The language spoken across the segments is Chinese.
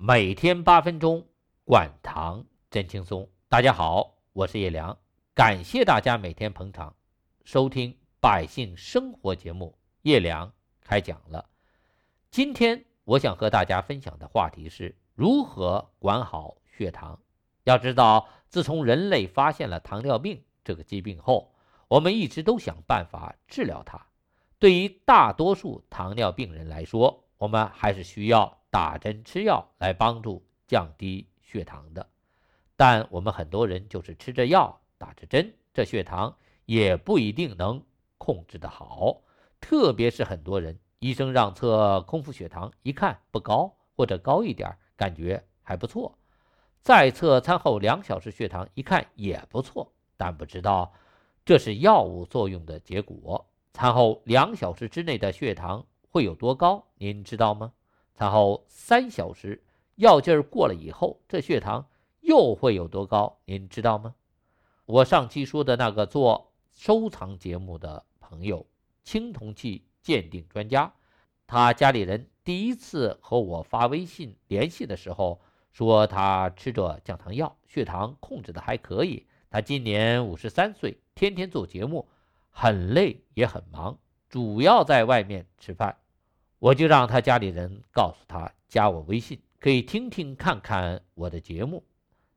每天八分钟，管糖真轻松。大家好，我是叶良，感谢大家每天捧场收听百姓生活节目。叶良开讲了。今天我想和大家分享的话题是如何管好血糖。要知道，自从人类发现了糖尿病这个疾病后，我们一直都想办法治疗它。对于大多数糖尿病人来说，我们还是需要。打针吃药来帮助降低血糖的，但我们很多人就是吃着药打着针，这血糖也不一定能控制的好。特别是很多人，医生让测空腹血糖，一看不高或者高一点，感觉还不错。再测餐后两小时血糖，一看也不错，但不知道这是药物作用的结果。餐后两小时之内的血糖会有多高？您知道吗？餐后三小时，药劲儿过了以后，这血糖又会有多高？您知道吗？我上期说的那个做收藏节目的朋友，青铜器鉴定专家，他家里人第一次和我发微信联系的时候，说他吃着降糖药，血糖控制的还可以。他今年五十三岁，天天做节目，很累也很忙，主要在外面吃饭。我就让他家里人告诉他加我微信，可以听听看看我的节目。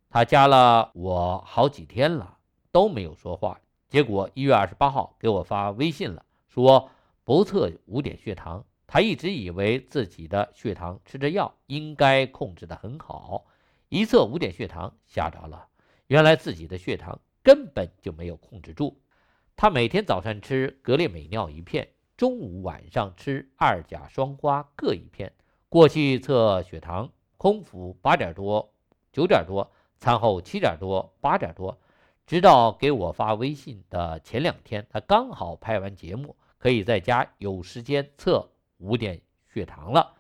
他加了我好几天了，都没有说话。结果一月二十八号给我发微信了，说不测五点血糖。他一直以为自己的血糖吃着药应该控制得很好，一测五点血糖吓着了，原来自己的血糖根本就没有控制住。他每天早上吃格列美尿一片。中午、晚上吃二甲双胍各一片。过去测血糖，空腹八点多、九点多，餐后七点多、八点多。直到给我发微信的前两天，他刚好拍完节目，可以在家有时间测五点血糖了，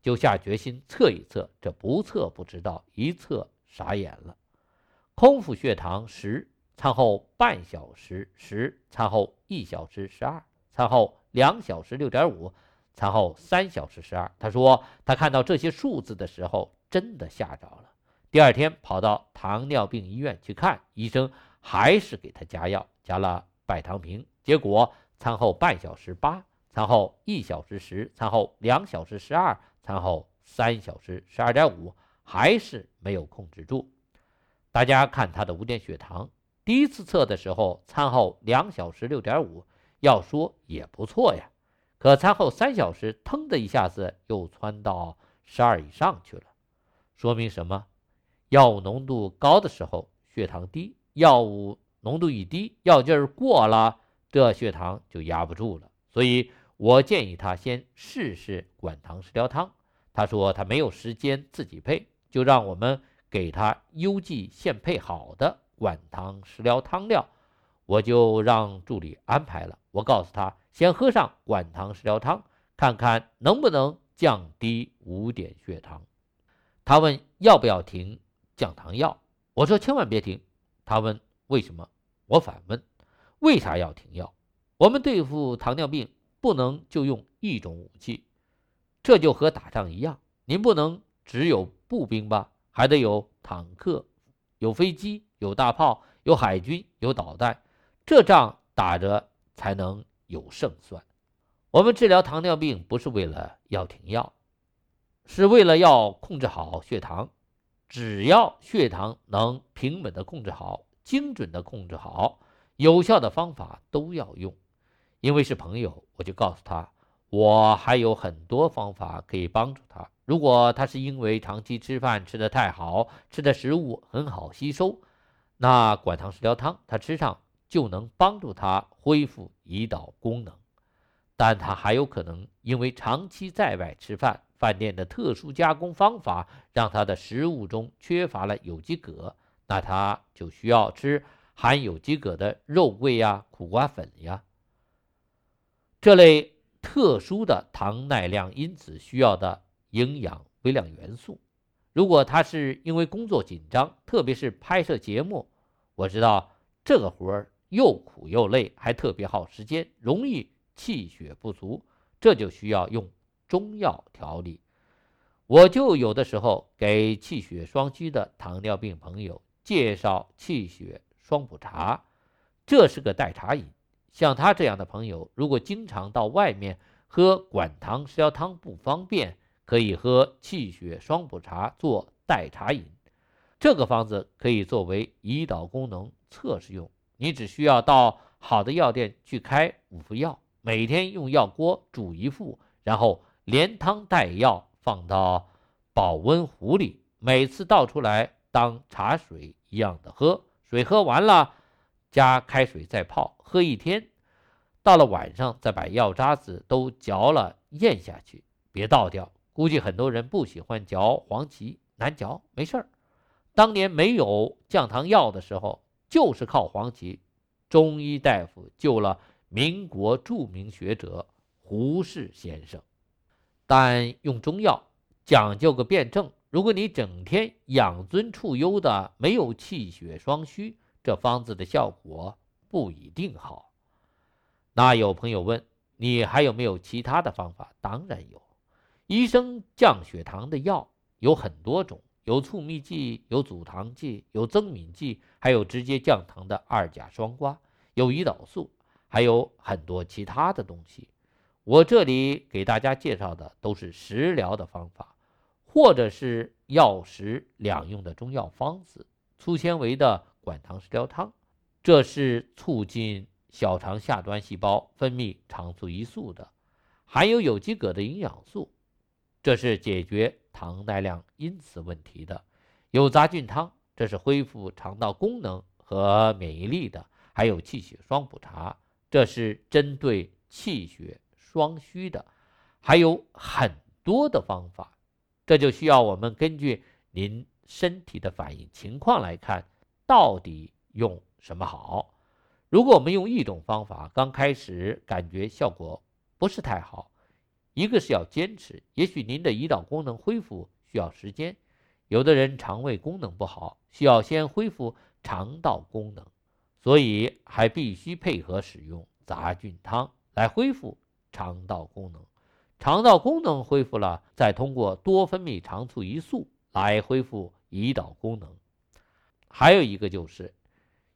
就下决心测一测。这不测不知道，一测傻眼了。空腹血糖十，餐后半小时十，餐后一小时十二，餐后。两小时六点五，餐后三小时十二。他说他看到这些数字的时候，真的吓着了。第二天跑到糖尿病医院去看医生，还是给他加药，加了拜糖平。结果餐后半小时八，餐后一小时十，餐后两小时十二，餐后三小时十二点五，还是没有控制住。大家看他的五点血糖，第一次测的时候，餐后两小时六点五。要说也不错呀，可餐后三小时，腾的一下子又窜到十二以上去了，说明什么？药物浓度高的时候血糖低，药物浓度一低，药劲儿过了，这血糖就压不住了。所以我建议他先试试管糖食疗汤。他说他没有时间自己配，就让我们给他邮寄现配好的管糖食疗汤料。我就让助理安排了。我告诉他，先喝上管糖食疗汤，看看能不能降低五点血糖。他问要不要停降糖药，我说千万别停。他问为什么，我反问为啥要停药？我们对付糖尿病不能就用一种武器，这就和打仗一样，您不能只有步兵吧，还得有坦克、有飞机、有大炮、有海军、有导弹。这仗打着才能有胜算。我们治疗糖尿病不是为了要停药，是为了要控制好血糖。只要血糖能平稳的控制好、精准的控制好，有效的方法都要用。因为是朋友，我就告诉他，我还有很多方法可以帮助他。如果他是因为长期吃饭吃得太好，吃的食物很好吸收，那管糖食疗汤他吃上。就能帮助他恢复胰岛功能，但他还有可能因为长期在外吃饭，饭店的特殊加工方法让他的食物中缺乏了有机铬，那他就需要吃含有机铬的肉桂呀、苦瓜粉呀这类特殊的糖耐量因子需要的营养微量元素。如果他是因为工作紧张，特别是拍摄节目，我知道这个活儿。又苦又累，还特别耗时间，容易气血不足，这就需要用中药调理。我就有的时候给气血双虚的糖尿病朋友介绍气血双补茶，这是个代茶饮。像他这样的朋友，如果经常到外面喝管糖食疗汤不方便，可以喝气血双补茶做代茶饮。这个方子可以作为胰岛功能测试用，你只需要到好的药店去开五副药，每天用药锅煮一副，然后连汤带药放到保温壶里，每次倒出来当茶水一样的喝。水喝完了，加开水再泡，喝一天。到了晚上再把药渣子都嚼了咽下去，别倒掉。估计很多人不喜欢嚼黄芪，难嚼，没事儿。当年没有降糖药的时候，就是靠黄芪，中医大夫救了民国著名学者胡适先生。但用中药讲究个辩证，如果你整天养尊处优的，没有气血双虚，这方子的效果不一定好。那有朋友问你还有没有其他的方法？当然有，医生降血糖的药有很多种。有促泌剂，有阻糖剂，有增敏剂，还有直接降糖的二甲双胍，有胰岛素，还有很多其他的东西。我这里给大家介绍的都是食疗的方法，或者是药食两用的中药方子。粗纤维的管糖食疗汤，这是促进小肠下端细胞分泌肠促胰素的；含有有机铬的营养素，这是解决。糖耐量因此问题的有杂菌汤，这是恢复肠道功能和免疫力的；还有气血双补茶，这是针对气血双虚的。还有很多的方法，这就需要我们根据您身体的反应情况来看，到底用什么好。如果我们用一种方法，刚开始感觉效果不是太好。一个是要坚持，也许您的胰岛功能恢复需要时间，有的人肠胃功能不好，需要先恢复肠道功能，所以还必须配合使用杂菌汤来恢复肠道功能。肠道功能恢复了，再通过多分泌肠促胰素来恢复胰岛功能。还有一个就是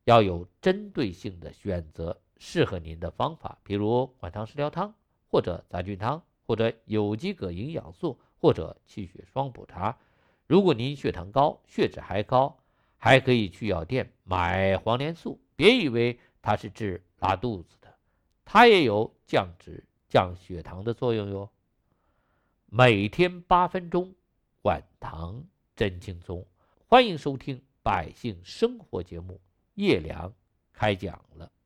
要有针对性的选择适合您的方法，比如管糖食疗汤或者杂菌汤。或者有机铬营养素，或者气血双补茶。如果您血糖高、血脂还高，还可以去药店买黄连素。别以为它是治拉肚子的，它也有降脂、降血糖的作用哟。每天八分钟，管糖真轻松。欢迎收听《百姓生活》节目，叶良开讲了。